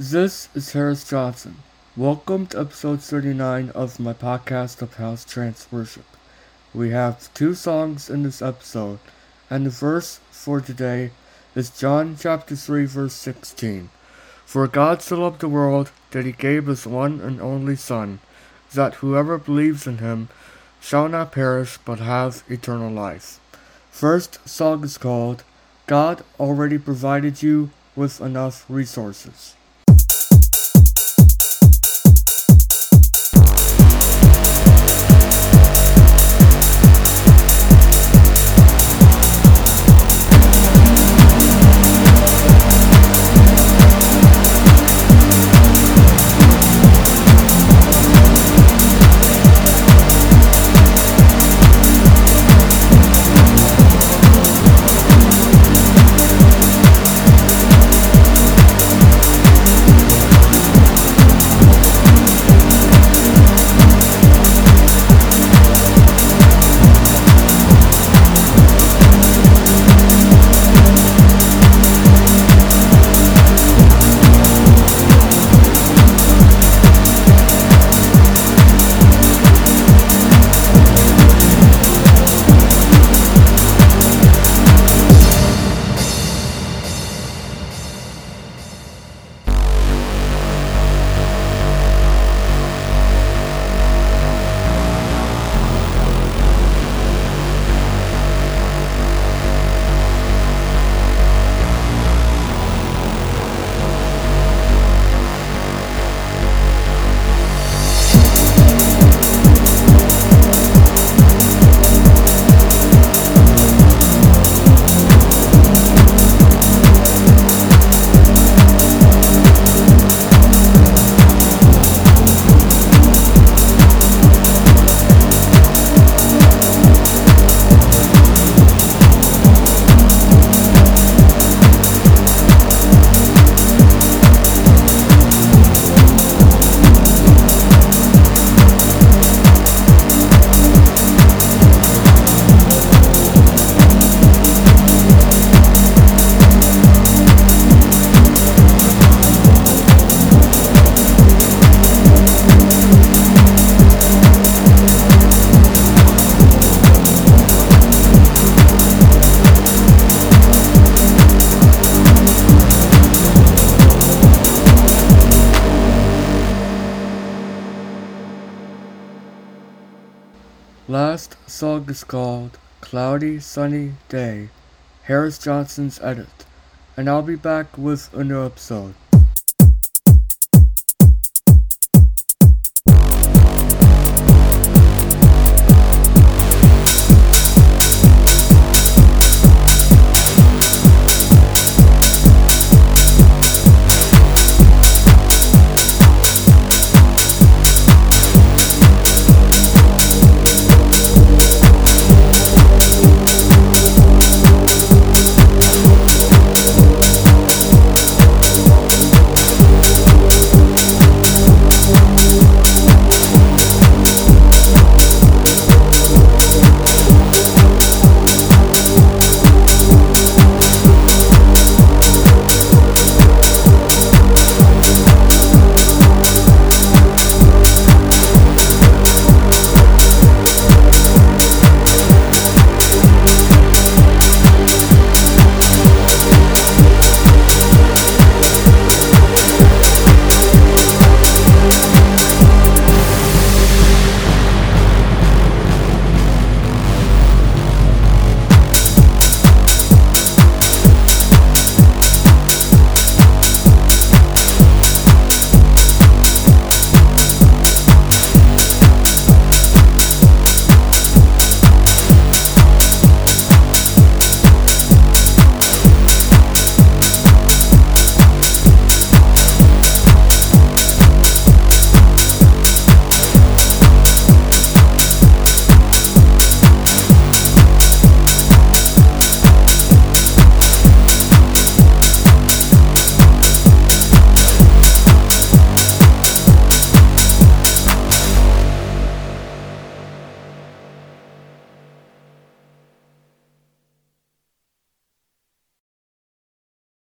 This is Harris Johnson. Welcome to episode 39 of my podcast of House Trance Worship. We have two songs in this episode, and the verse for today is John chapter 3 verse 16. For God so loved the world that he gave his one and only Son, that whoever believes in him shall not perish but have eternal life. First song is called God Already Provided You with Enough Resources. Last song is called Cloudy Sunny Day, Harris Johnson's edit, and I'll be back with a new episode.